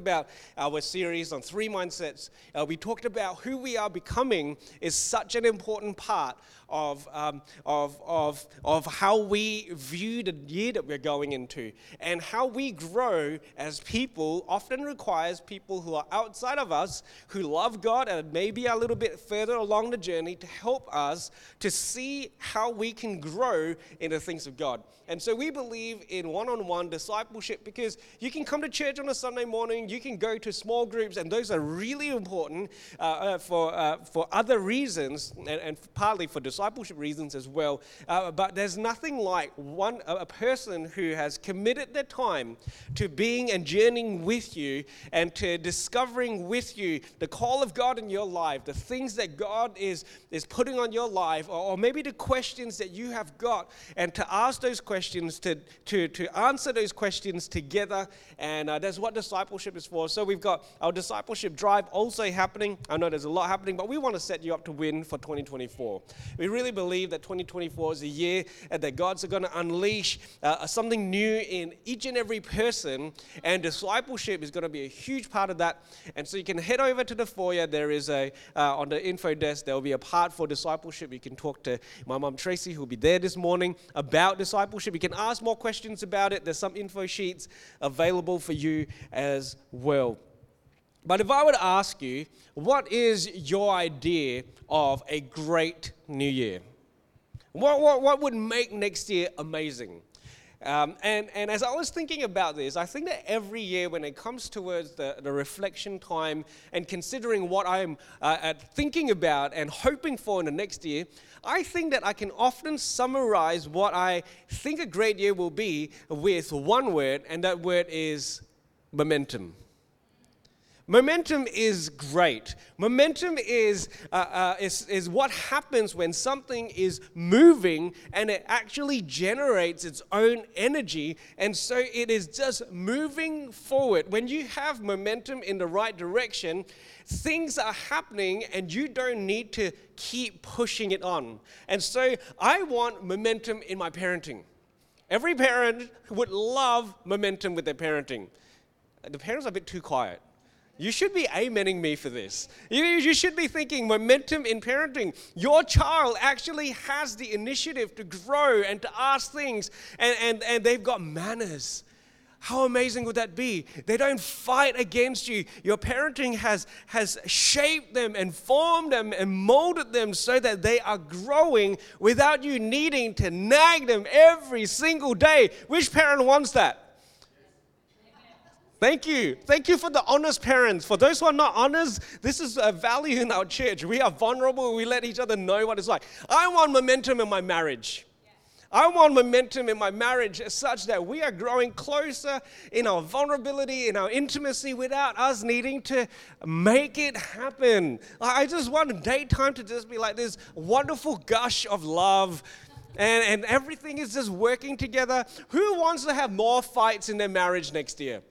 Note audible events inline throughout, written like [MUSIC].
about our series on three mindsets. Uh, we talked about who we are becoming is such an important part of, um, of, of, of how we view the year that we're going into. And how we grow as people often requires people who are outside of us, who love God and maybe a little bit further along the journey to help us to see how we can grow in the things of God. And so we believe in one on one discipleship because you can come to church on a Sunday morning, you can go to small groups, and those are really important uh, uh, for, uh, for other reasons and, and partly for discipleship discipleship reasons as well. Uh, but there's nothing like one a person who has committed their time to being and journeying with you and to discovering with you the call of God in your life, the things that God is, is putting on your life, or, or maybe the questions that you have got, and to ask those questions, to, to, to answer those questions together. And uh, that's what discipleship is for. So we've got our discipleship drive also happening. I know there's a lot happening, but we want to set you up to win for 2024. We really believe that 2024 is a year that God's going to unleash uh, something new in each and every person, and discipleship is going to be a huge part of that. And so you can head over to the foyer. There is a uh, on the info desk. There will be a part for discipleship. You can talk to my mom Tracy, who will be there this morning about discipleship. You can ask more questions about it. There's some info sheets available for you as well. But if I were to ask you, what is your idea of a great new year? What, what, what would make next year amazing? Um, and, and as I was thinking about this, I think that every year when it comes towards the, the reflection time and considering what I'm uh, thinking about and hoping for in the next year, I think that I can often summarize what I think a great year will be with one word, and that word is momentum. Momentum is great. Momentum is, uh, uh, is, is what happens when something is moving and it actually generates its own energy. And so it is just moving forward. When you have momentum in the right direction, things are happening and you don't need to keep pushing it on. And so I want momentum in my parenting. Every parent would love momentum with their parenting. The parents are a bit too quiet. You should be amening me for this. You, you should be thinking momentum in parenting. Your child actually has the initiative to grow and to ask things, and, and, and they've got manners. How amazing would that be? They don't fight against you. Your parenting has, has shaped them and formed them and molded them so that they are growing without you needing to nag them every single day. Which parent wants that? Thank you. Thank you for the honest parents. For those who are not honest, this is a value in our church. We are vulnerable. We let each other know what it's like. I want momentum in my marriage. I want momentum in my marriage such that we are growing closer in our vulnerability, in our intimacy without us needing to make it happen. I just want daytime to just be like this wonderful gush of love and, and everything is just working together. Who wants to have more fights in their marriage next year?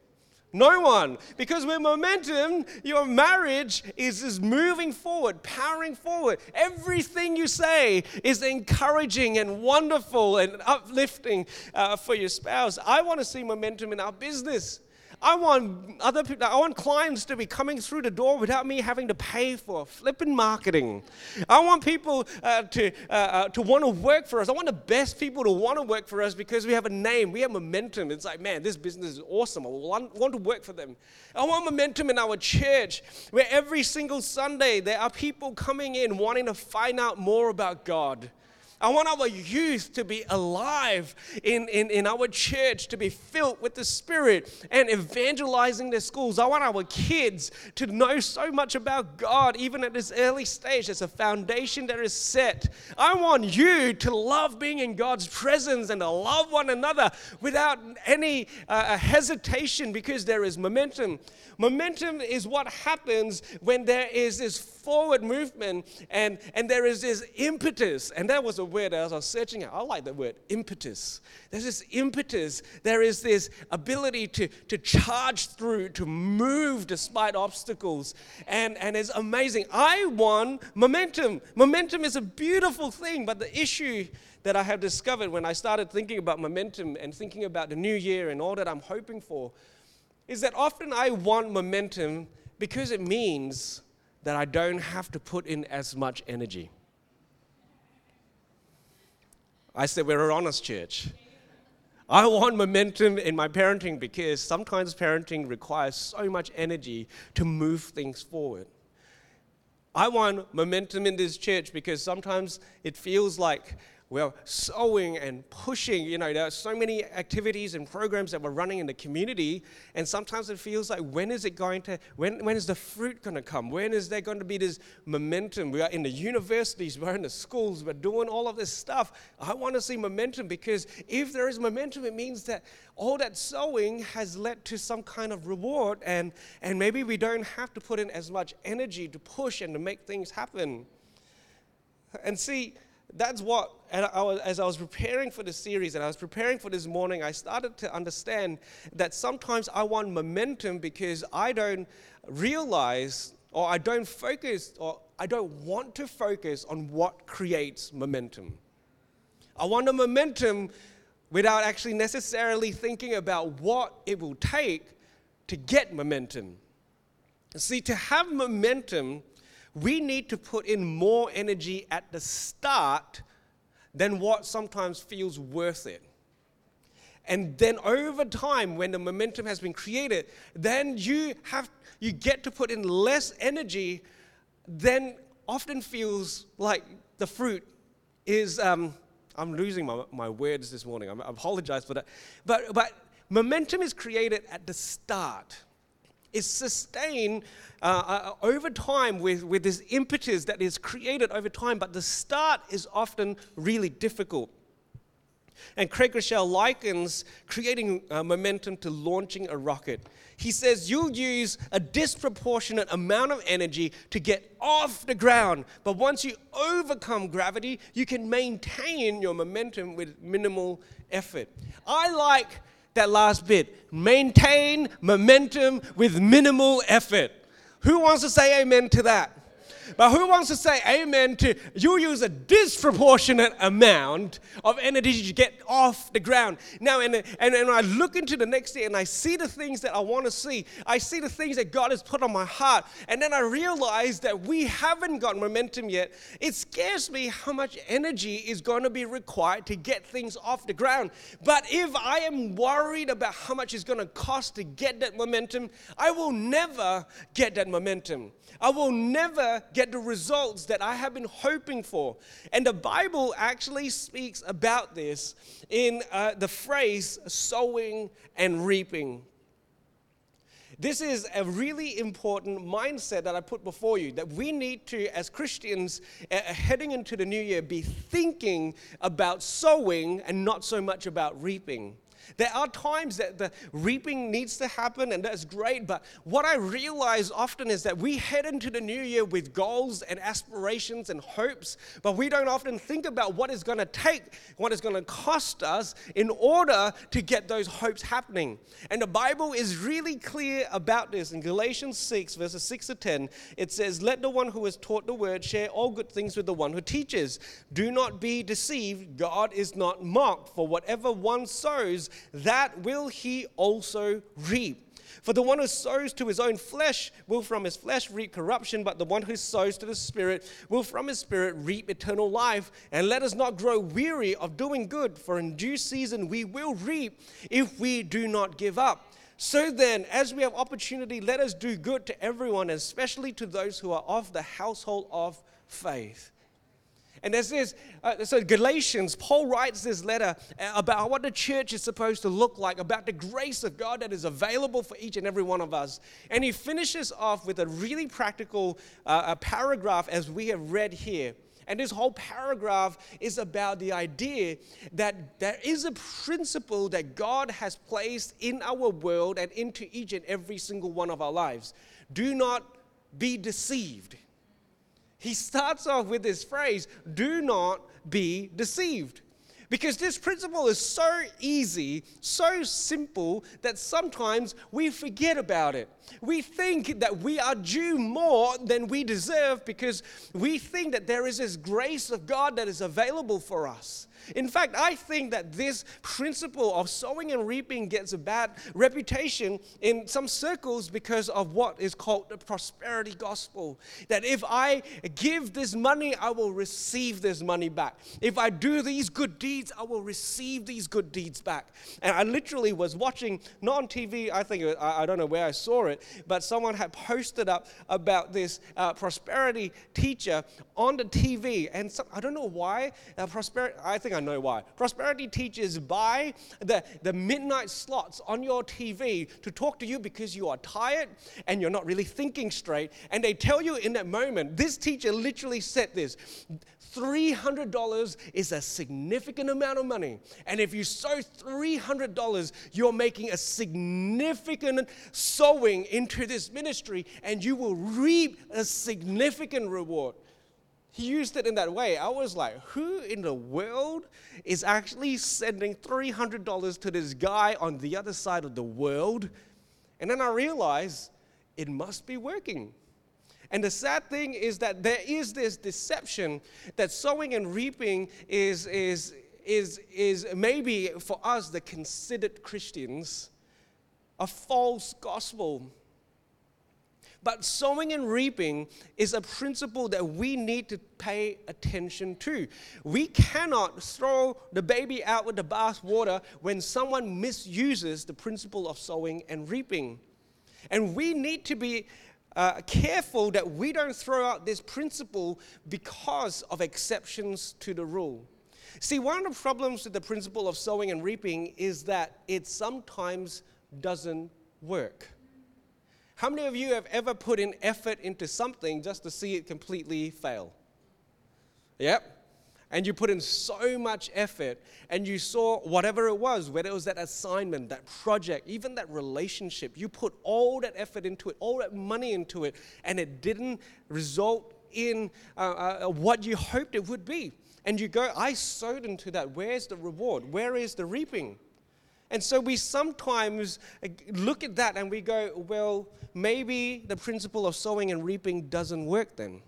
No one. Because with momentum, your marriage is, is moving forward, powering forward. Everything you say is encouraging and wonderful and uplifting uh, for your spouse. I want to see momentum in our business. I want other people, I want clients to be coming through the door without me having to pay for flipping marketing. I want people uh, to, uh, uh, to want to work for us. I want the best people to want to work for us because we have a name, we have momentum. It's like, man, this business is awesome. I want, want to work for them. I want momentum in our church where every single Sunday there are people coming in wanting to find out more about God. I want our youth to be alive in, in, in our church, to be filled with the Spirit and evangelizing their schools. I want our kids to know so much about God, even at this early stage. There's a foundation that is set. I want you to love being in God's presence and to love one another without any uh, hesitation because there is momentum. Momentum is what happens when there is this forward movement and, and there is this impetus. And that was a word as I was searching out. I like the word, impetus. There's this impetus. There is this ability to, to charge through, to move despite obstacles. And, and it's amazing. I want momentum. Momentum is a beautiful thing, but the issue that I have discovered when I started thinking about momentum and thinking about the new year and all that I'm hoping for is that often I want momentum because it means that I don't have to put in as much energy. I said, We're an honest church. I want momentum in my parenting because sometimes parenting requires so much energy to move things forward. I want momentum in this church because sometimes it feels like we're sowing and pushing. You know, there are so many activities and programs that we're running in the community, and sometimes it feels like when is it going to, when, when is the fruit going to come? When is there going to be this momentum? We are in the universities, we're in the schools, we're doing all of this stuff. I want to see momentum because if there is momentum, it means that all that sowing has led to some kind of reward, and, and maybe we don't have to put in as much energy to push and to make things happen. And see, that's what, as I was preparing for the series and I was preparing for this morning, I started to understand that sometimes I want momentum because I don't realize or I don't focus or I don't want to focus on what creates momentum. I want the momentum without actually necessarily thinking about what it will take to get momentum. See, to have momentum, we need to put in more energy at the start than what sometimes feels worth it. And then over time, when the momentum has been created, then you have you get to put in less energy than often feels like the fruit is. Um, I'm losing my, my words this morning. I apologize for that. But, but momentum is created at the start is sustained uh, uh, over time with, with this impetus that is created over time, but the start is often really difficult. And Craig Groeschel likens creating uh, momentum to launching a rocket. He says you'll use a disproportionate amount of energy to get off the ground, but once you overcome gravity, you can maintain your momentum with minimal effort. I like that last bit. Maintain momentum with minimal effort. Who wants to say amen to that? But who wants to say amen to you use a disproportionate amount of energy to get off the ground? Now, and, and, and I look into the next day and I see the things that I want to see. I see the things that God has put on my heart. And then I realize that we haven't got momentum yet. It scares me how much energy is going to be required to get things off the ground. But if I am worried about how much it's going to cost to get that momentum, I will never get that momentum. I will never get the results that I have been hoping for. And the Bible actually speaks about this in uh, the phrase sowing and reaping. This is a really important mindset that I put before you that we need to, as Christians, uh, heading into the new year, be thinking about sowing and not so much about reaping. There are times that the reaping needs to happen, and that's great. But what I realize often is that we head into the new year with goals and aspirations and hopes, but we don't often think about what it's going to take, what it's going to cost us in order to get those hopes happening. And the Bible is really clear about this. In Galatians 6, verses 6 to 10, it says, Let the one who has taught the word share all good things with the one who teaches. Do not be deceived. God is not mocked, for whatever one sows, that will he also reap. For the one who sows to his own flesh will from his flesh reap corruption, but the one who sows to the Spirit will from his Spirit reap eternal life. And let us not grow weary of doing good, for in due season we will reap if we do not give up. So then, as we have opportunity, let us do good to everyone, especially to those who are of the household of faith. And this, uh, so Galatians, Paul writes this letter uh, about what the church is supposed to look like, about the grace of God that is available for each and every one of us. And he finishes off with a really practical uh, paragraph as we have read here. And this whole paragraph is about the idea that there is a principle that God has placed in our world and into each and every single one of our lives. Do not be deceived he starts off with this phrase do not be deceived. Because this principle is so easy, so simple, that sometimes we forget about it. We think that we are due more than we deserve because we think that there is this grace of God that is available for us. In fact, I think that this principle of sowing and reaping gets a bad reputation in some circles because of what is called the prosperity gospel. That if I give this money, I will receive this money back. If I do these good deeds, I will receive these good deeds back. And I literally was watching, not on TV, I think, I don't know where I saw it, but someone had posted up about this uh, prosperity teacher on the TV. And some, I don't know why, uh, prosperity, I think I I know why. Prosperity teachers buy the, the midnight slots on your TV to talk to you because you are tired and you're not really thinking straight. And they tell you in that moment, this teacher literally said this $300 is a significant amount of money. And if you sow $300, you're making a significant sowing into this ministry and you will reap a significant reward he used it in that way. I was like, who in the world is actually sending $300 to this guy on the other side of the world? And then I realized it must be working. And the sad thing is that there is this deception that sowing and reaping is, is, is, is maybe for us, the considered Christians, a false gospel but sowing and reaping is a principle that we need to pay attention to. We cannot throw the baby out with the bathwater when someone misuses the principle of sowing and reaping. And we need to be uh, careful that we don't throw out this principle because of exceptions to the rule. See, one of the problems with the principle of sowing and reaping is that it sometimes doesn't work. How many of you have ever put in effort into something just to see it completely fail? Yep. And you put in so much effort and you saw whatever it was, whether it was that assignment, that project, even that relationship, you put all that effort into it, all that money into it, and it didn't result in uh, uh, what you hoped it would be. And you go, I sowed into that. Where's the reward? Where is the reaping? And so we sometimes uh, look at that and we go, well, maybe the principle of sowing and reaping doesn't work then.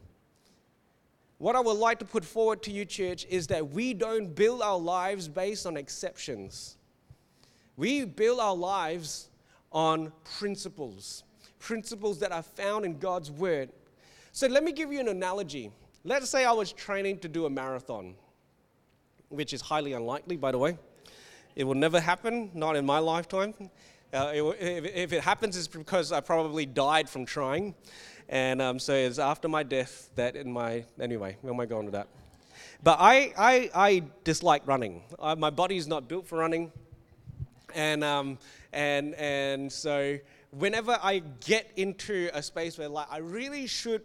What I would like to put forward to you, church, is that we don't build our lives based on exceptions. We build our lives on principles, principles that are found in God's Word. So let me give you an analogy. Let's say I was training to do a marathon, which is highly unlikely, by the way. It will never happen, not in my lifetime. Uh, it, if, if, it happens, it's because I probably died from trying. And um, so it's after my death that in my, anyway, where am I going with that? But I, I, I dislike running. Uh, my body is not built for running. And, um, and, and so whenever I get into a space where like I really should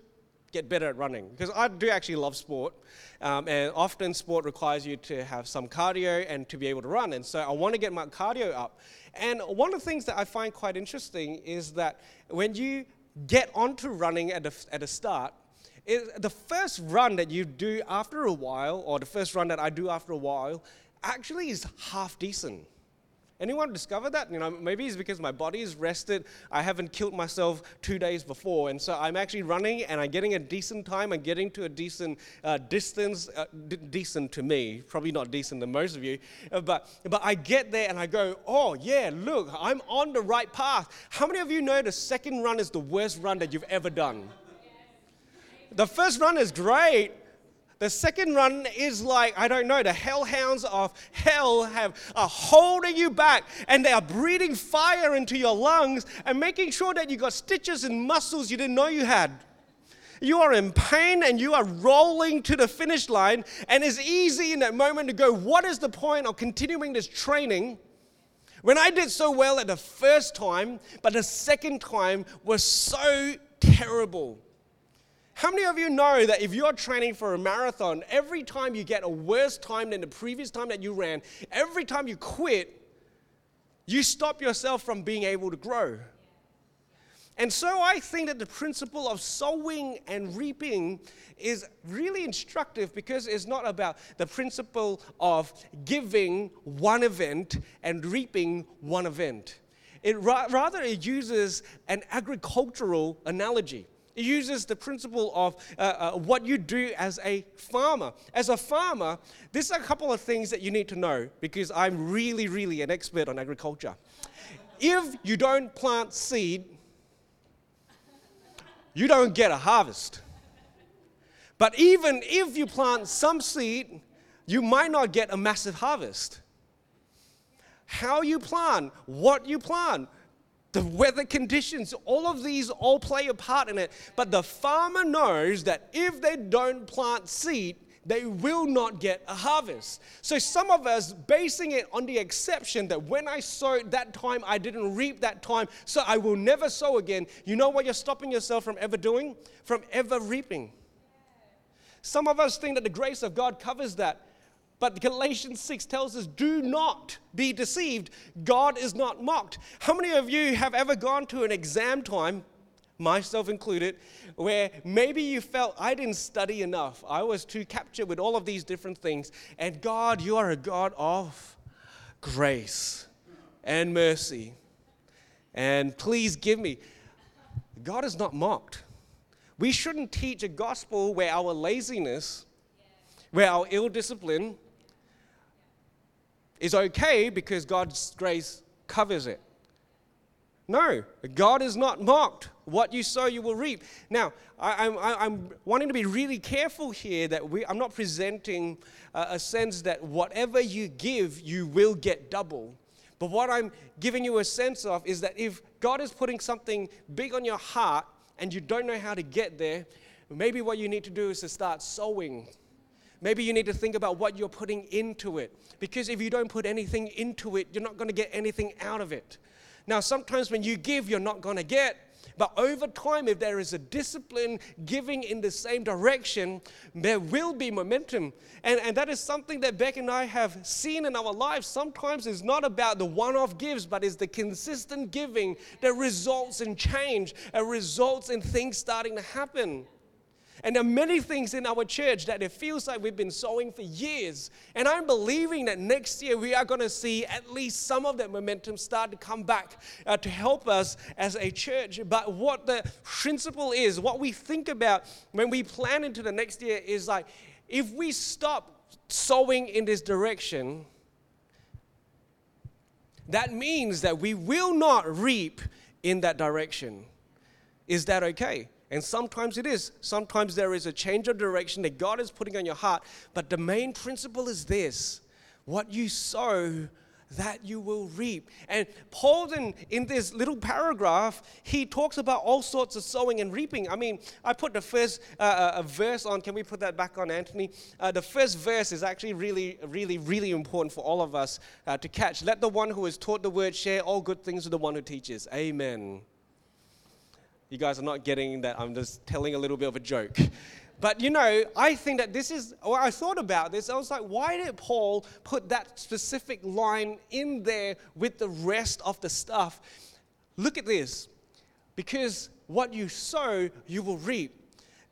get better at running because I do actually love sport, um, and often sport requires you to have some cardio and to be able to run. And so I want to get my cardio up. And one of the things that I find quite interesting is that when you get onto running at the, at the start, it, the first run that you do after a while, or the first run that I do after a while, actually is half decent. Anyone discover that? You know, maybe it's because my body is rested. I haven't killed myself two days before, and so I'm actually running and I'm getting a decent time. I'm getting to a decent uh, distance, uh, d- decent to me, probably not decent to most of you, uh, but but I get there and I go, oh yeah, look, I'm on the right path. How many of you know the second run is the worst run that you've ever done? The first run is great, the second run is like, I don't know, the hellhounds of hell have, are holding you back and they are breathing fire into your lungs and making sure that you got stitches and muscles you didn't know you had. You are in pain and you are rolling to the finish line, and it's easy in that moment to go, What is the point of continuing this training? When I did so well at the first time, but the second time was so terrible. How many of you know that if you're training for a marathon, every time you get a worse time than the previous time that you ran, every time you quit, you stop yourself from being able to grow? And so I think that the principle of sowing and reaping is really instructive because it's not about the principle of giving one event and reaping one event. It ra- rather it uses an agricultural analogy. It uses the principle of uh, uh, what you do as a farmer. As a farmer, there's a couple of things that you need to know because I'm really, really an expert on agriculture. If you don't plant seed, you don't get a harvest. But even if you plant some seed, you might not get a massive harvest. How you plant, what you plant, the weather conditions, all of these all play a part in it. But the farmer knows that if they don't plant seed, they will not get a harvest. So some of us basing it on the exception that when I sowed that time, I didn't reap that time, so I will never sow again. You know what you're stopping yourself from ever doing? From ever reaping. Some of us think that the grace of God covers that. But Galatians 6 tells us, do not be deceived. God is not mocked. How many of you have ever gone to an exam time, myself included, where maybe you felt, I didn't study enough. I was too captured with all of these different things. And God, you are a God of grace and mercy. And please give me. God is not mocked. We shouldn't teach a gospel where our laziness, where our ill discipline is okay because God's grace covers it. No, God is not mocked. What you sow, you will reap. Now, I, am wanting to be really careful here that we, I'm not presenting a, a sense that whatever you give, you will get double. But what I'm giving you a sense of is that if God is putting something big on your heart and you don't know how to get there, maybe what you need to do is to start sowing. Maybe you need to think about what you're putting into it. Because if you don't put anything into it, you're not going to get anything out of it. Now, sometimes when you give, you're not going to get. But over time, if there is a discipline giving in the same direction, there will be momentum. And, and that is something that Beck and I have seen in our lives. Sometimes it's not about the one off gives, but it's the consistent giving that results in change, and results in things starting to happen. And there are many things in our church that it feels like we've been sowing for years. And I'm believing that next year we are going to see at least some of that momentum start to come back uh, to help us as a church. But what the principle is, what we think about when we plan into the next year is like, if we stop sowing in this direction, that means that we will not reap in that direction. Is that okay? And sometimes it is. Sometimes there is a change of direction that God is putting on your heart. But the main principle is this what you sow, that you will reap. And Paul, in, in this little paragraph, he talks about all sorts of sowing and reaping. I mean, I put the first uh, uh verse on. Can we put that back on, Anthony? Uh, the first verse is actually really, really, really important for all of us uh, to catch. Let the one who has taught the word share all good things with the one who teaches. Amen. You guys are not getting that I'm just telling a little bit of a joke. But you know, I think that this is, When I thought about this, I was like, why did Paul put that specific line in there with the rest of the stuff? Look at this. Because what you sow, you will reap.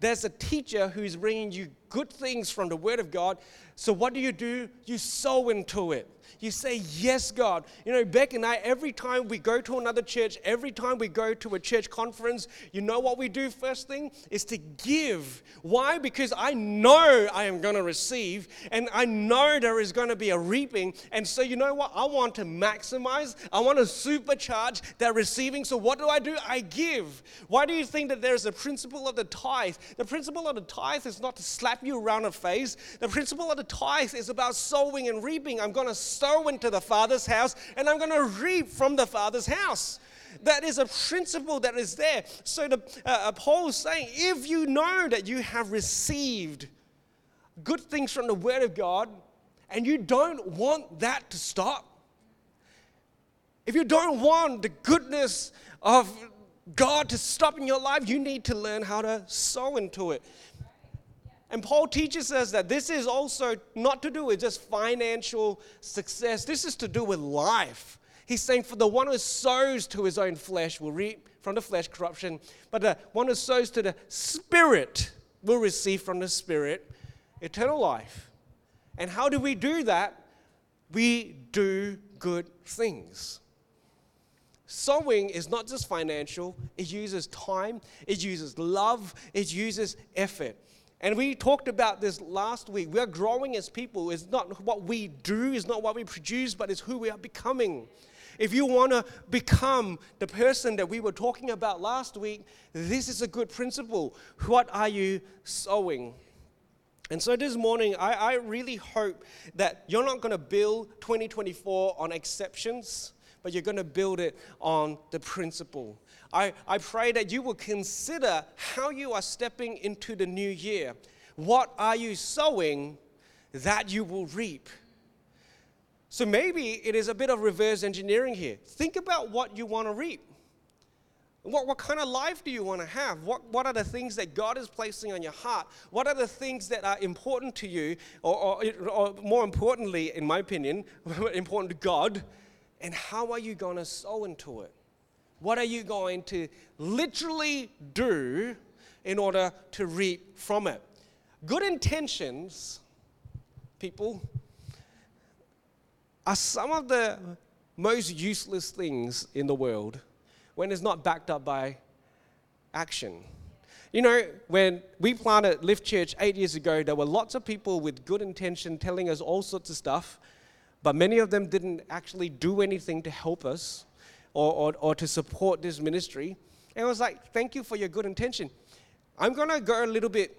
There's a teacher who's bringing you good things from the Word of God. So what do you do? You sow into it. You say, Yes, God. You know, Beck and I, every time we go to another church, every time we go to a church conference, you know what we do first thing? Is to give. Why? Because I know I am going to receive and I know there is going to be a reaping. And so, you know what? I want to maximize, I want to supercharge that receiving. So, what do I do? I give. Why do you think that there's a principle of the tithe? The principle of the tithe is not to slap you around the face, the principle of the tithe is about sowing and reaping. I'm going to sow into the Father's house and I'm going to reap from the Father's house. That is a principle that is there. So the, uh, uh, saying, if you know that you have received good things from the Word of God and you don't want that to stop, if you don't want the goodness of God to stop in your life, you need to learn how to sow into it. And Paul teaches us that this is also not to do with just financial success, this is to do with life. He's saying, For the one who sows to his own flesh will reap from the flesh corruption, but the one who sows to the Spirit will receive from the Spirit eternal life. And how do we do that? We do good things. Sowing is not just financial, it uses time, it uses love, it uses effort. And we talked about this last week. We are growing as people. It's not what we do, it's not what we produce, but it's who we are becoming. If you want to become the person that we were talking about last week, this is a good principle. What are you sowing? And so this morning, I, I really hope that you're not going to build 2024 on exceptions, but you're going to build it on the principle. I, I pray that you will consider how you are stepping into the new year. What are you sowing that you will reap? So maybe it is a bit of reverse engineering here. Think about what you want to reap. What, what kind of life do you want to have? What, what are the things that God is placing on your heart? What are the things that are important to you, or, or, or more importantly, in my opinion, [LAUGHS] important to God? And how are you going to sow into it? What are you going to literally do in order to reap from it? Good intentions, people, are some of the most useless things in the world when it's not backed up by action. You know, when we planted Lift Church eight years ago, there were lots of people with good intention telling us all sorts of stuff, but many of them didn't actually do anything to help us or, or, or to support this ministry. And I was like, thank you for your good intention. I'm going to go a little bit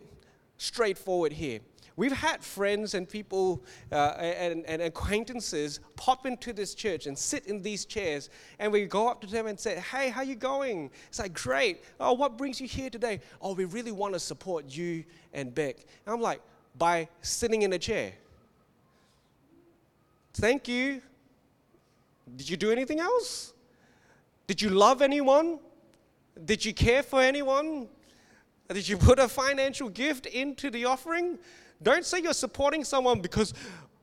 straightforward here. We've had friends and people uh, and, and, acquaintances pop into this church and sit in these chairs, and we go up to them and say, "Hey, how you going?" It's like, "Great. Oh, what brings you here today?" "Oh, we really want to support you and Beck." And I'm like, "By sitting in a chair." Thank you. Did you do anything else? Did you love anyone? Did you care for anyone? Did you put a financial gift into the offering? Don't say you're supporting someone because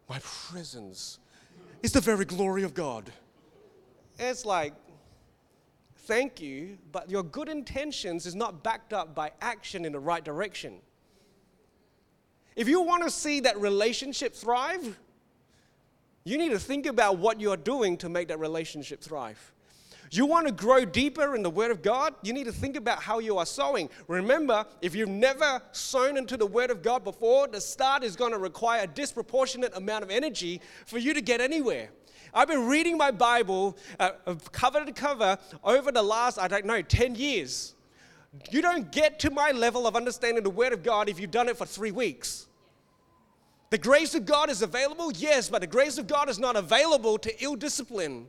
my presence is the very glory of God. It's like, thank you, but your good intentions is not backed up by action in the right direction. If you want to see that relationship thrive, you need to think about what you're doing to make that relationship thrive. You want to grow deeper in the Word of God? You need to think about how you are sowing. Remember, if you've never sown into the Word of God before, the start is going to require a disproportionate amount of energy for you to get anywhere. I've been reading my Bible uh, cover to cover over the last, I don't know, 10 years. You don't get to my level of understanding the Word of God if you've done it for three weeks. The grace of God is available, yes, but the grace of God is not available to ill discipline.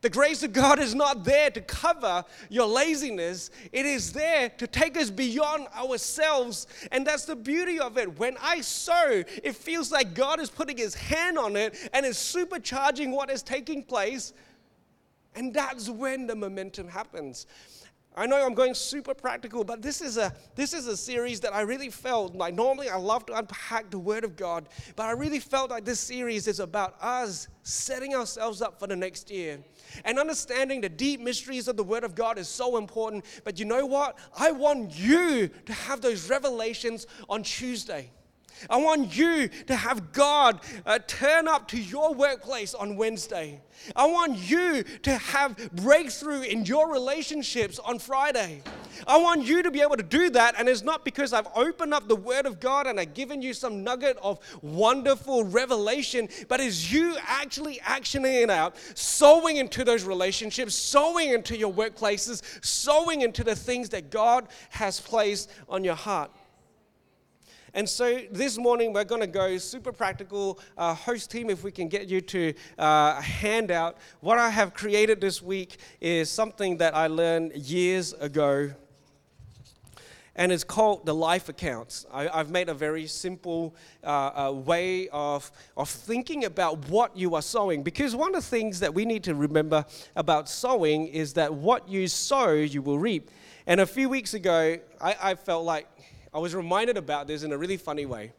The grace of God is not there to cover your laziness, it is there to take us beyond ourselves. And that's the beauty of it. When I sow, it feels like God is putting his hand on it and is supercharging what is taking place. And that's when the momentum happens. I know I'm going super practical, but this is a this is a series that I really felt like normally I love to unpack the word of God, but I really felt like this series is about us setting ourselves up for the next year. And understanding the deep mysteries of the word of God is so important, but you know what? I want you to have those revelations on Tuesday. I want you to have God uh, turn up to your workplace on Wednesday. I want you to have breakthrough in your relationships on Friday. I want you to be able to do that, and it's not because I've opened up the Word of God and I've given you some nugget of wonderful revelation, but it's you actually actioning it out, sowing into those relationships, sowing into your workplaces, sowing into the things that God has placed on your heart. And so this morning we're going to go super practical. Uh, host team, if we can get you to uh, hand out. What I have created this week is something that I learned years ago. And it's called the life accounts. I, have made a very simple uh, uh, way of, of thinking about what you are sowing. Because one of the things that we need to remember about sowing is that what you sow, you will reap. And a few weeks ago, I, I felt like I was reminded about this in a really funny way.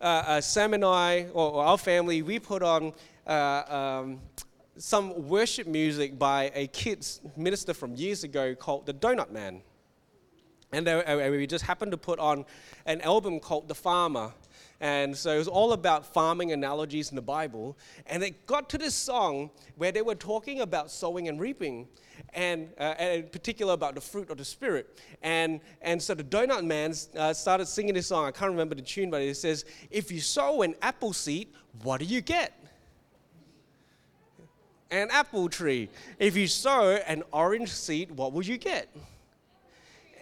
Uh, uh, Sam and I, or, or, our family, we put on uh, um, some worship music by a kids minister from years ago called the Donut Man. And they, we just happened to put on an album called The Farmer. And so it was all about farming analogies in the Bible. And it got to this song where they were talking about sowing and reaping, and, uh, and in particular about the fruit of the Spirit. And, and so the Donut Man uh, started singing this song. I can't remember the tune, but it says, If you sow an apple seed, what do you get? An apple tree. If you sow an orange seed, what will you get?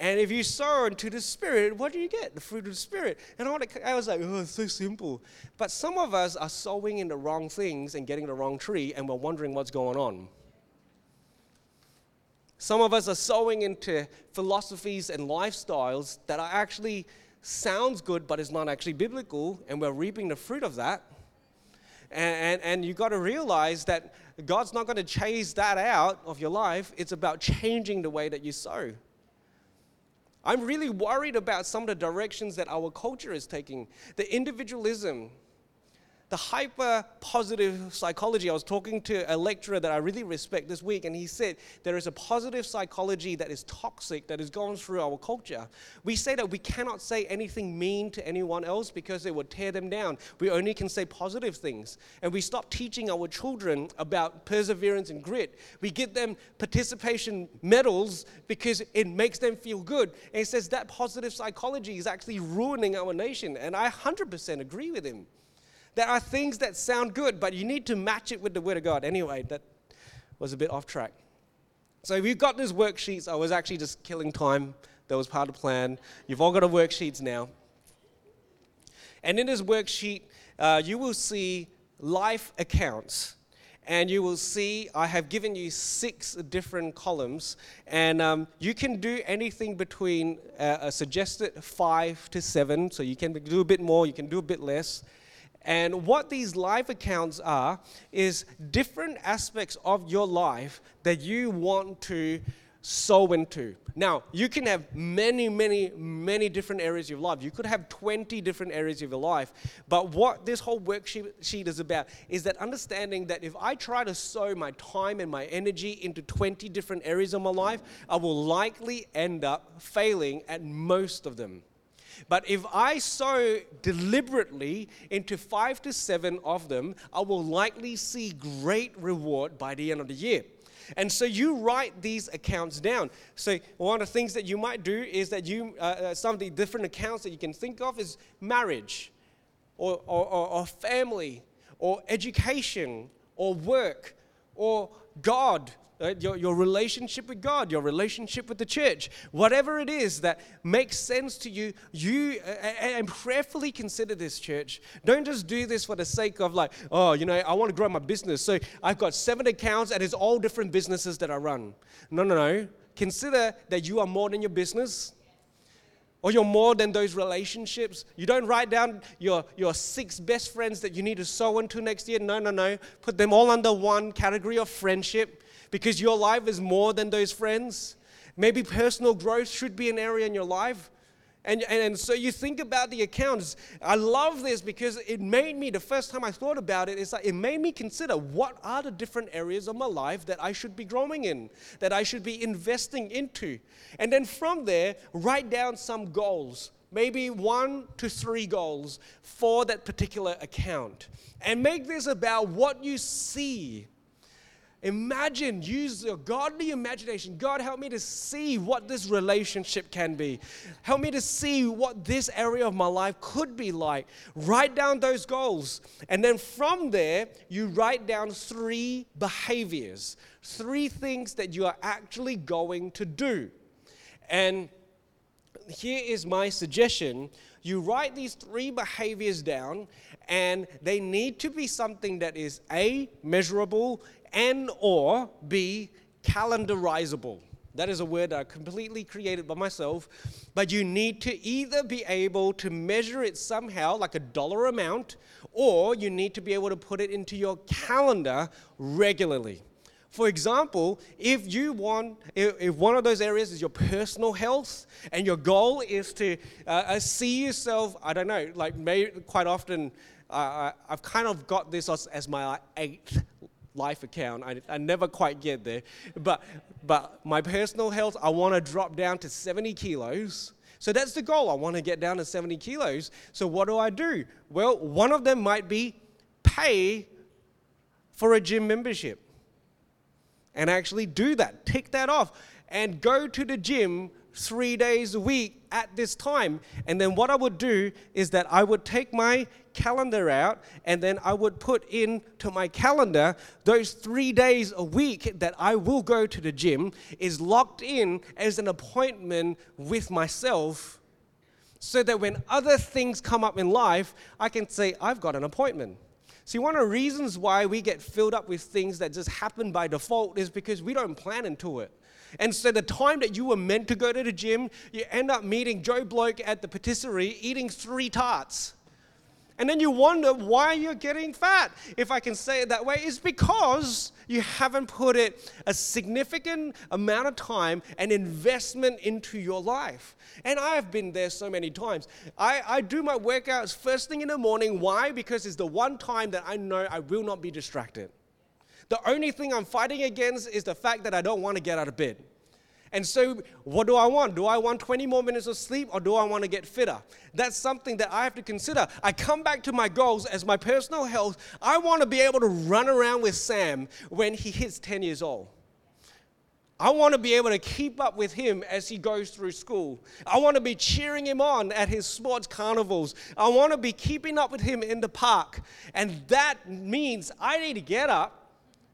And if you sow into the Spirit, what do you get? The fruit of the Spirit. And I was like, oh, it's so simple. But some of us are sowing in the wrong things and getting the wrong tree, and we're wondering what's going on. Some of us are sowing into philosophies and lifestyles that are actually sounds good, but is not actually biblical, and we're reaping the fruit of that. And, and, and you've got to realize that God's not going to chase that out of your life. It's about changing the way that you sow. I'm really worried about some of the directions that our culture is taking. The individualism, the hyper positive psychology. I was talking to a lecturer that I really respect this week, and he said there is a positive psychology that is toxic that is going through our culture. We say that we cannot say anything mean to anyone else because it would tear them down. We only can say positive things. And we stop teaching our children about perseverance and grit. We give them participation medals because it makes them feel good. And he says that positive psychology is actually ruining our nation. And I 100% agree with him. There are things that sound good, but you need to match it with the Word of God. Anyway, that was a bit off track. So we've got these worksheets. I was actually just killing time. That was part of the plan. You've all got a worksheets now. And in this worksheet, uh, you will see life accounts. And you will see I have given you six different columns. And um, you can do anything between uh, a suggested five to seven. So you can do a bit more, you can do a bit less. And what these life accounts are is different aspects of your life that you want to sow into. Now, you can have many, many, many different areas of your life. You could have 20 different areas of your life. But what this whole worksheet is about is that understanding that if I try to sow my time and my energy into 20 different areas of my life, I will likely end up failing at most of them. But if I sow deliberately into five to seven of them, I will likely see great reward by the end of the year. And so you write these accounts down. So one of the things that you might do is that you, uh, uh some of the different accounts that you can think of is marriage, or, or, or family, or education, or work, or God, uh, your, your relationship with God, your relationship with the church, whatever it is that makes sense to you, you uh, and prayerfully consider this church. Don't just do this for the sake of like, oh, you know, I want to grow my business. So I've got seven accounts and it's all different businesses that I run. No, no, no. Consider that you are more than your business or you're more than those relationships. You don't write down your, your six best friends that you need to sow into next year. No, no, no. Put them all under one category of friendship because your life is more than those friends. Maybe personal growth should be an area in your life. And, and, and, so you think about the accounts. I love this because it made me, the first time I thought about it, it's like it made me consider what are the different areas of my life that I should be growing in, that I should be investing into. And then from there, write down some goals, maybe one to three goals for that particular account. And make this about what you see Imagine, use your godly imagination. God, help me to see what this relationship can be. Help me to see what this area of my life could be like. Write down those goals. And then from there, you write down three behaviors, three things that you are actually going to do. And here is my suggestion you write these three behaviors down, and they need to be something that is A, measurable, and or be calendarizable. That is a word I completely created by myself. But you need to either be able to measure it somehow, like a dollar amount, or you need to be able to put it into your calendar regularly. For example, if you want, if one of those areas is your personal health, and your goal is to uh, uh see yourself, I don't know, like maybe quite often, uh, I've kind of got this as, as my eighth life account. I, I never quite get there. But, but my personal health, I want to drop down to 70 kilos. So that's the goal. I want to get down to 70 kilos. So what do I do? Well, one of them might be pay for a gym membership and actually do that. Tick that off and go to the gym three days a week at this time. And then what I would do is that I would take my calendar out and then I would put into my calendar those three days a week that I will go to the gym is locked in as an appointment with myself so that when other things come up in life, I can say, I've got an appointment. See, one of the reasons why we get filled up with things that just happen by default is because we don't plan into it. And so the time that you were meant to go to the gym, you end up meeting Joe Bloke at the patisserie eating three tarts. And then you wonder why you're getting fat. If I can say it that way, it's because you haven't put it a significant amount of time and investment into your life. And I have been there so many times. I, I do my workouts first thing in the morning. Why? Because it's the one time that I know I will not be distracted. The only thing I'm fighting against is the fact that I don't want to get out of bed. And so, what do I want? Do I want 20 more minutes of sleep or do I want to get fitter? That's something that I have to consider. I come back to my goals as my personal health. I want to be able to run around with Sam when he hits 10 years old. I want to be able to keep up with him as he goes through school. I want to be cheering him on at his sports carnivals. I want to be keeping up with him in the park. And that means I need to get up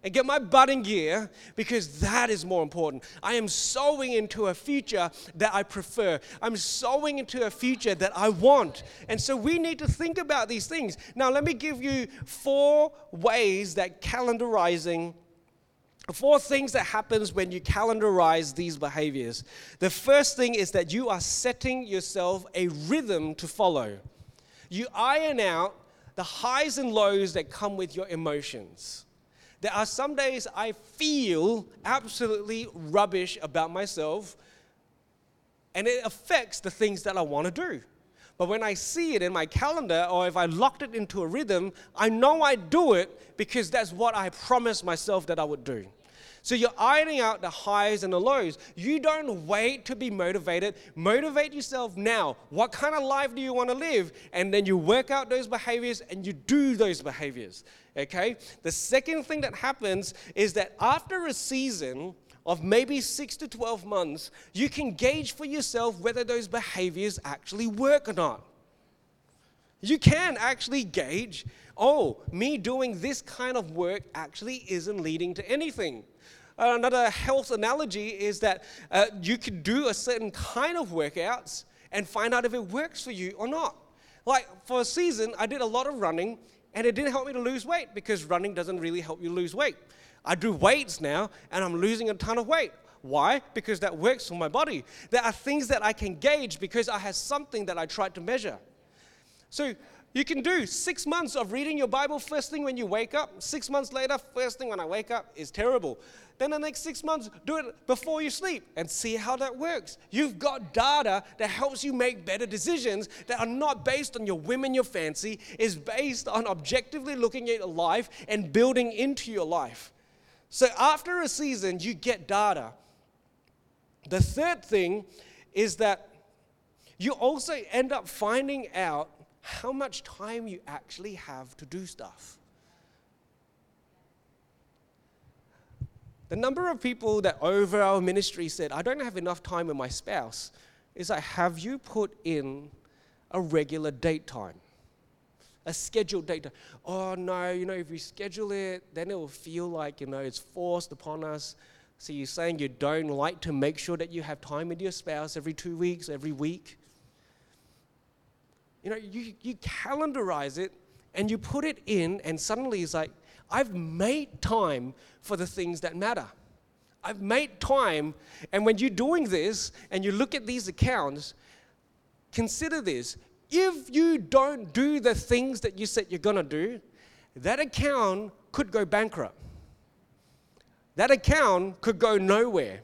and get my butt in gear because that is more important. I am sowing into a future that I prefer. I'm sowing into a future that I want. And so we need to think about these things. Now, let me give you four ways that calendarizing four things that happens when you calendarize these behaviors. The first thing is that you are setting yourself a rhythm to follow. You iron out the highs and lows that come with your emotions. There are some days I feel absolutely rubbish about myself, and it affects the things that I want to do. But when I see it in my calendar, or if I locked it into a rhythm, I know I do it because that's what I promised myself that I would do. So you're ironing out the highs and the lows. You don't wait to be motivated. Motivate yourself now. What kind of life do you want to live? And then you work out those behaviors and you do those behaviors. Okay? The second thing that happens is that after a season, of maybe six to 12 months, you can gauge for yourself whether those behaviors actually work or not. You can actually gauge, oh, me doing this kind of work actually isn't leading to anything. Another health analogy is that uh, you could do a certain kind of workouts and find out if it works for you or not. Like for a season, I did a lot of running and it didn't help me to lose weight because running doesn't really help you lose weight. I do weights now and I'm losing a ton of weight. Why? Because that works for my body. There are things that I can gauge because I have something that I tried to measure. So you can do six months of reading your Bible first thing when you wake up. Six months later, first thing when I wake up is terrible. Then the next six months, do it before you sleep and see how that works. You've got data that helps you make better decisions that are not based on your whim and your fancy, is based on objectively looking at your life and building into your life. So after a season, you get data. The third thing is that you also end up finding out how much time you actually have to do stuff. The number of people that over our ministry said, I don't have enough time with my spouse, is like, have you put in a regular date time? A scheduled date time. Oh no, you know, if we schedule it, then it will feel like, you know, it's forced upon us. So you're saying you don't like to make sure that you have time with your spouse every two weeks, every week? You know, you, you calendarize it and you put it in, and suddenly it's like, I've made time for the things that matter. I've made time. And when you're doing this and you look at these accounts, consider this. If you don't do the things that you said you're going to do, that account could go bankrupt. That account could go nowhere.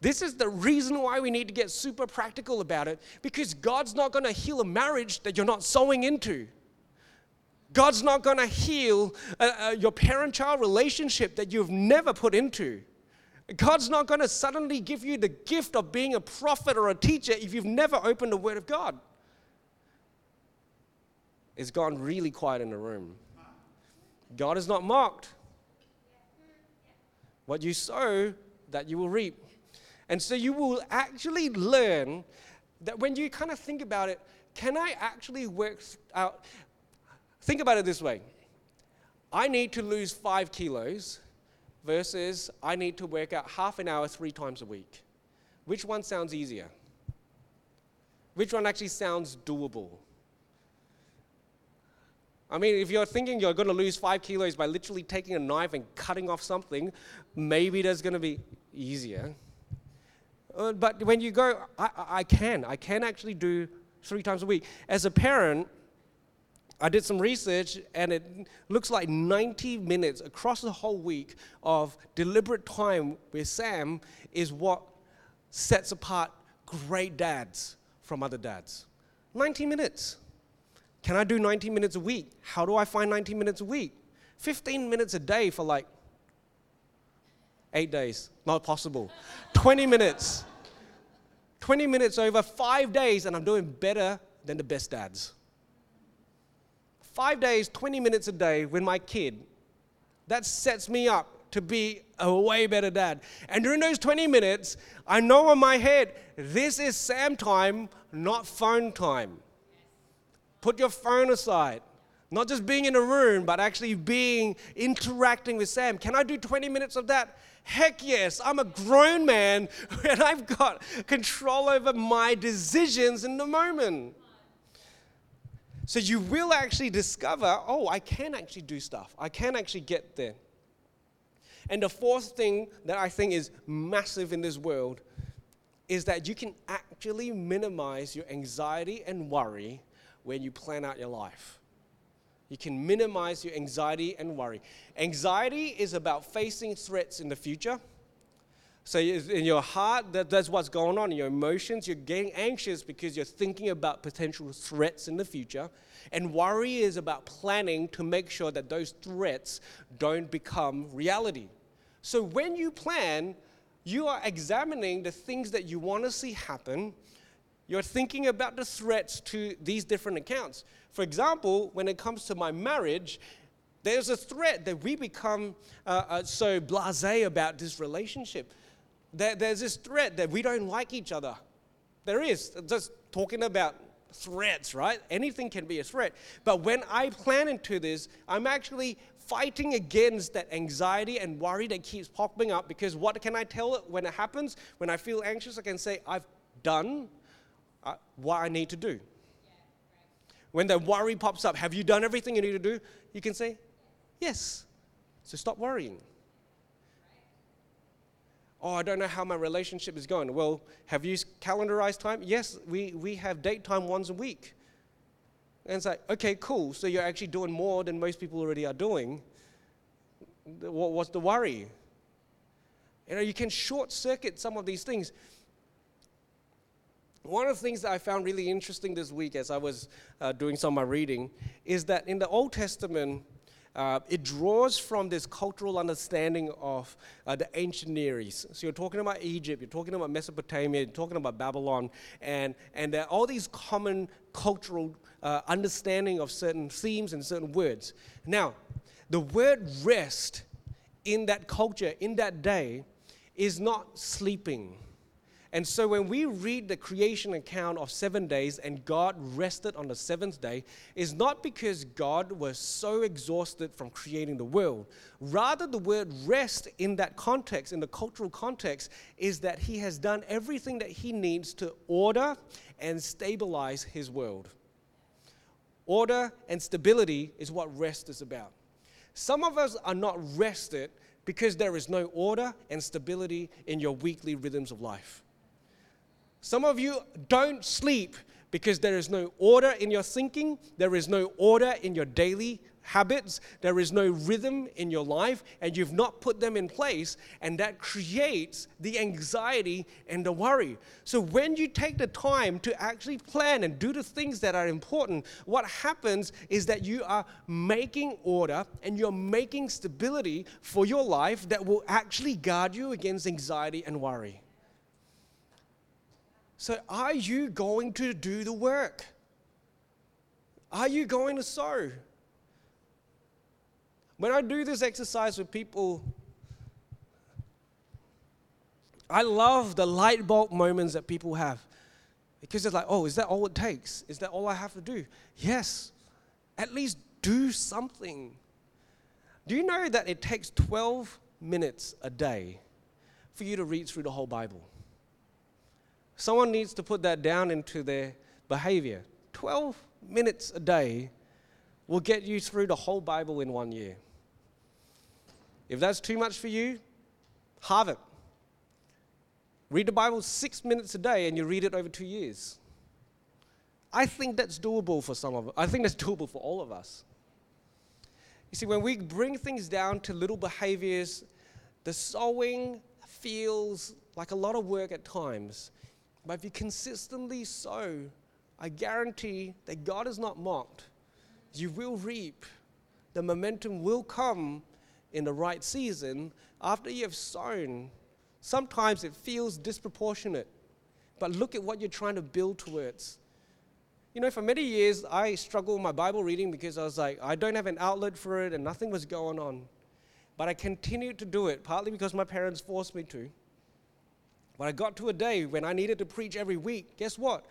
This is the reason why we need to get super practical about it because God's not going to heal a marriage that you're not sowing into. God's not going to heal uh, uh, your parent child relationship that you've never put into. God's not going to suddenly give you the gift of being a prophet or a teacher if you've never opened the Word of God. It's gone really quiet in the room. God is not mocked. What you sow, that you will reap. And so you will actually learn that when you kind of think about it, can I actually work out? Think about it this way I need to lose five kilos versus I need to work out half an hour three times a week. Which one sounds easier? Which one actually sounds doable? I mean, if you're thinking you're going to lose five kilos by literally taking a knife and cutting off something, maybe that's going to be easier. Uh, but when you go, I, I can, I can actually do three times a week. As a parent, I did some research and it looks like 90 minutes across the whole week of deliberate time with Sam is what sets apart great dads from other dads. 90 minutes. Can I do 90 minutes a week? How do I find 90 minutes a week? 15 minutes a day for like eight days. Not possible. 20 minutes. 20 minutes over five days, and I'm doing better than the best dads. Five days, 20 minutes a day with my kid. That sets me up to be a way better dad. And during those 20 minutes, I know in my head, this is Sam time, not phone time. Put your phone aside. Not just being in a room, but actually being interacting with Sam. Can I do 20 minutes of that? Heck yes, I'm a grown man [LAUGHS] and I've got control over my decisions in the moment. So you will actually discover oh, I can actually do stuff, I can actually get there. And the fourth thing that I think is massive in this world is that you can actually minimize your anxiety and worry when you plan out your life. You can minimize your anxiety and worry. Anxiety is about facing threats in the future. So, in your heart, that, that's what's going on. In your emotions, you're getting anxious because you're thinking about potential threats in the future. And worry is about planning to make sure that those threats don't become reality. So, when you plan, you are examining the things that you want to see happen you're thinking about the threats to these different accounts. For example, when it comes to my marriage, there's a threat that we become uh, uh, so blase about this relationship. There, there's this threat that we don't like each other. There is, just talking about threats, right? Anything can be a threat. But when I plan into this, I'm actually fighting against that anxiety and worry that keeps popping up because what can I tell it when it happens? When I feel anxious, I can say, I've done uh, what I need to do. When that worry pops up, have you done everything you need to do? You can say, yes. So stop worrying. Oh, I don't know how my relationship is going. Well, have you calendarized time? Yes, we, we have date time once a week. And it's like, okay, cool. So you're actually doing more than most people already are doing. What, what's the worry? You know, you can short circuit some of these things. One of the things that I found really interesting this week as I was uh, doing some of my reading is that in the Old Testament, uh, it draws from this cultural understanding of uh, the ancient Near East. So you're talking about Egypt, you're talking about Mesopotamia, you're talking about Babylon, and, and there are all these common cultural uh, understanding of certain themes and certain words. Now, the word rest in that culture, in that day, is not sleeping and so when we read the creation account of seven days and God rested on the seventh day, is not because God was so exhausted from creating the world. Rather, the word rest in that context, in the cultural context, is that He has done everything that He needs to order and stabilize His world. Order and stability is what rest is about. Some of us are not rested because there is no order and stability in your weekly rhythms of life. Some of you don't sleep because there is no order in your thinking, there is no order in your daily habits, there is no rhythm in your life, and you've not put them in place, and that creates the anxiety and the worry. So, when you take the time to actually plan and do the things that are important, what happens is that you are making order and you're making stability for your life that will actually guard you against anxiety and worry. So, are you going to do the work? Are you going to sow? When I do this exercise with people, I love the light bulb moments that people have. Because it's like, oh, is that all it takes? Is that all I have to do? Yes. At least do something. Do you know that it takes 12 minutes a day for you to read through the whole Bible? Someone needs to put that down into their behavior. 12 minutes a day will get you through the whole Bible in one year. If that's too much for you, halve it. Read the Bible six minutes a day and you read it over two years. I think that's doable for some of us. I think that's [LAUGHS] doable for all of us. You see, when we bring things down to little behaviors, the sowing feels like a lot of work at times. But if you consistently sow, I guarantee that God is not mocked. You will reap. The momentum will come in the right season after you have sown. Sometimes it feels disproportionate, but look at what you're trying to build towards. You know, for many years, I struggled with my Bible reading because I was like, I don't have an outlet for it and nothing was going on. But I continued to do it, partly because my parents forced me to. But I got to a day when I needed to preach every week. Guess what?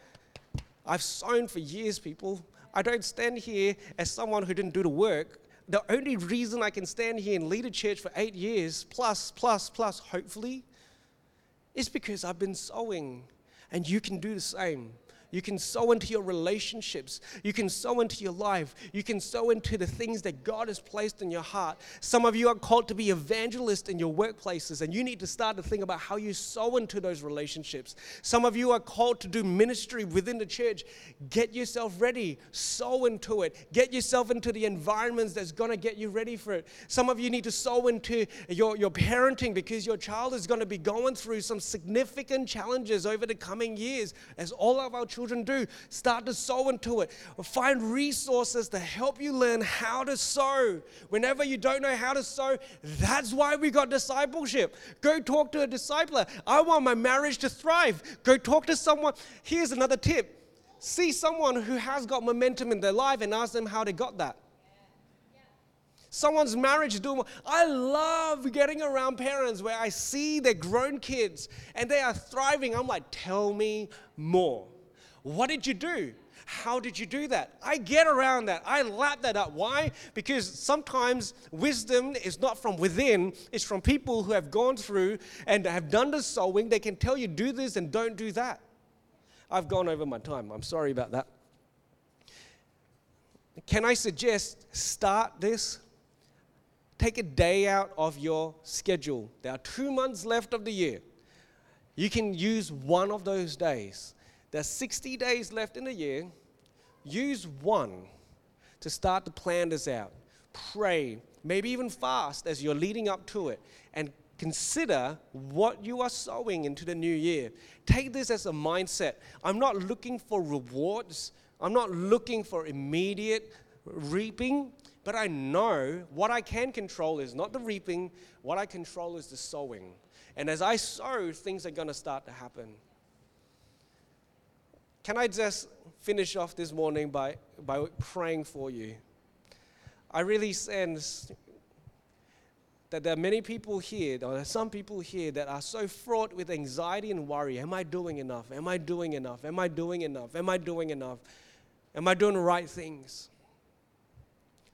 I've sown for years, people. I don't stand here as someone who didn't do the work. The only reason I can stand here and lead a church for eight years, plus, plus, plus, hopefully, is because I've been sowing. And you can do the same. You can sow into your relationships. You can sow into your life. You can sow into the things that God has placed in your heart. Some of you are called to be evangelists in your workplaces, and you need to start to think about how you sow into those relationships. Some of you are called to do ministry within the church. Get yourself ready, sow into it. Get yourself into the environments that's going to get you ready for it. Some of you need to sow into your, your parenting because your child is going to be going through some significant challenges over the coming years, as all of our children children do. Start to sow into it. Find resources to help you learn how to sow. Whenever you don't know how to sow, that's why we got discipleship. Go talk to a discipler. I want my marriage to thrive. Go talk to someone. Here's another tip see someone who has got momentum in their life and ask them how they got that. Someone's marriage is doing well. I love getting around parents where I see their grown kids and they are thriving. I'm like, tell me more. What did you do? How did you do that? I get around that. I lap that up. Why? Because sometimes wisdom is not from within, it's from people who have gone through and have done the sowing. They can tell you, do this and don't do that. I've gone over my time. I'm sorry about that. Can I suggest start this? Take a day out of your schedule. There are two months left of the year. You can use one of those days there's 60 days left in the year. Use one to start to plan this out. Pray, maybe even fast as you're leading up to it, and consider what you are sowing into the new year. Take this as a mindset. I'm not looking for rewards, I'm not looking for immediate reaping, but I know what I can control is not the reaping, what I control is the sowing. And as I sow, things are going to start to happen. Can I just finish off this morning by, by praying for you? I really sense that there are many people here, or there are some people here that are so fraught with anxiety and worry. Am I doing enough? Am I doing enough? Am I doing enough? Am I doing enough? Am I doing the right things?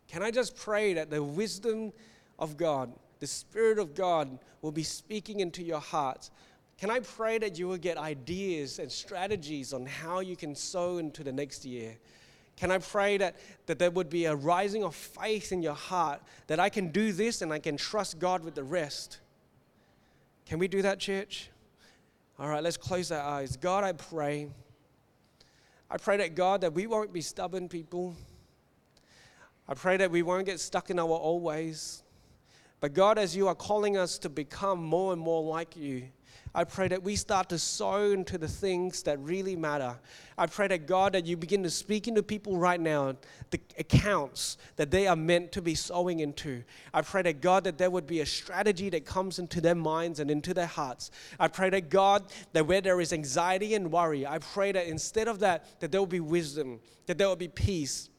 Can I just pray that the wisdom of God, the Spirit of God, will be speaking into your hearts can I pray that you will get ideas and strategies on how you can sow into the next year? Can I pray that, that there would be a rising of faith in your heart that I can do this and I can trust God with the rest? Can we do that, church? All right, let's close our eyes. God, I pray. I pray that God, that we won't be stubborn people. I pray that we won't get stuck in our old ways. But God, as you are calling us to become more and more like you, I pray that we start to sow into the things that really matter. I pray that God, that you begin to speak into people right now, the accounts that they are meant to be sowing into. I pray that God, that there would be a strategy that comes into their minds and into their hearts. I pray that God, that where there is anxiety and worry, I pray that instead of that, that there will be wisdom, that there will be peace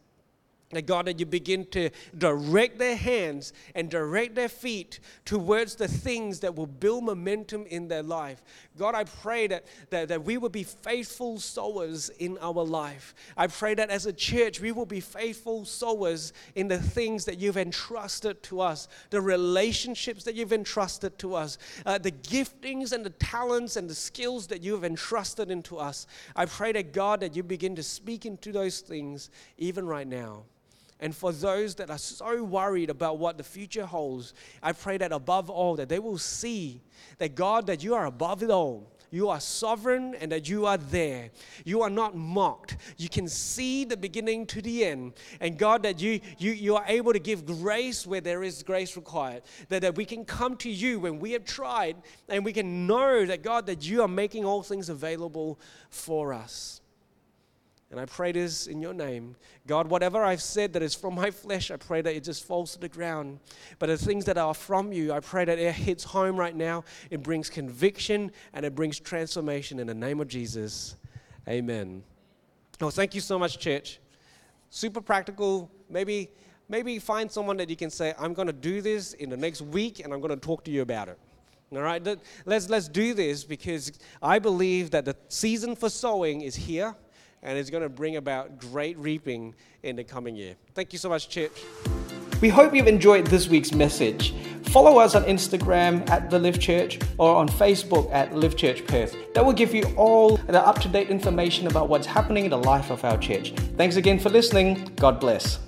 that God, that you begin to direct their hands and direct their feet towards the things that will build momentum in their life. God, I pray that, that, that we will be faithful sowers in our life. I pray that as a church, we will be faithful sowers in the things that you've entrusted to us, the relationships that you've entrusted to us, uh, the giftings and the talents and the skills that you've entrusted into us. I pray that God, that you begin to speak into those things even right now. And for those that are so worried about what the future holds, I pray that above all, that they will see that God, that you are above it all. You are sovereign and that you are there. You are not mocked. You can see the beginning to the end. And God, that you, you, you are able to give grace where there is grace required. That, that we can come to you when we have tried and we can know that, God, that you are making all things available for us. And I pray this in your name. God, whatever I've said that is from my flesh, I pray that it just falls to the ground. But the things that are from you, I pray that it hits home right now. It brings conviction and it brings transformation in the name of Jesus. Amen. Oh, thank you so much, church. Super practical. Maybe, maybe find someone that you can say, I'm going to do this in the next week and I'm going to talk to you about it. All right, let's, let's do this because I believe that the season for sowing is here and it's going to bring about great reaping in the coming year. Thank you so much, church. We hope you've enjoyed this week's message. Follow us on Instagram at The Live Church or on Facebook at Live Church Perth. That will give you all the up to date information about what's happening in the life of our church. Thanks again for listening. God bless.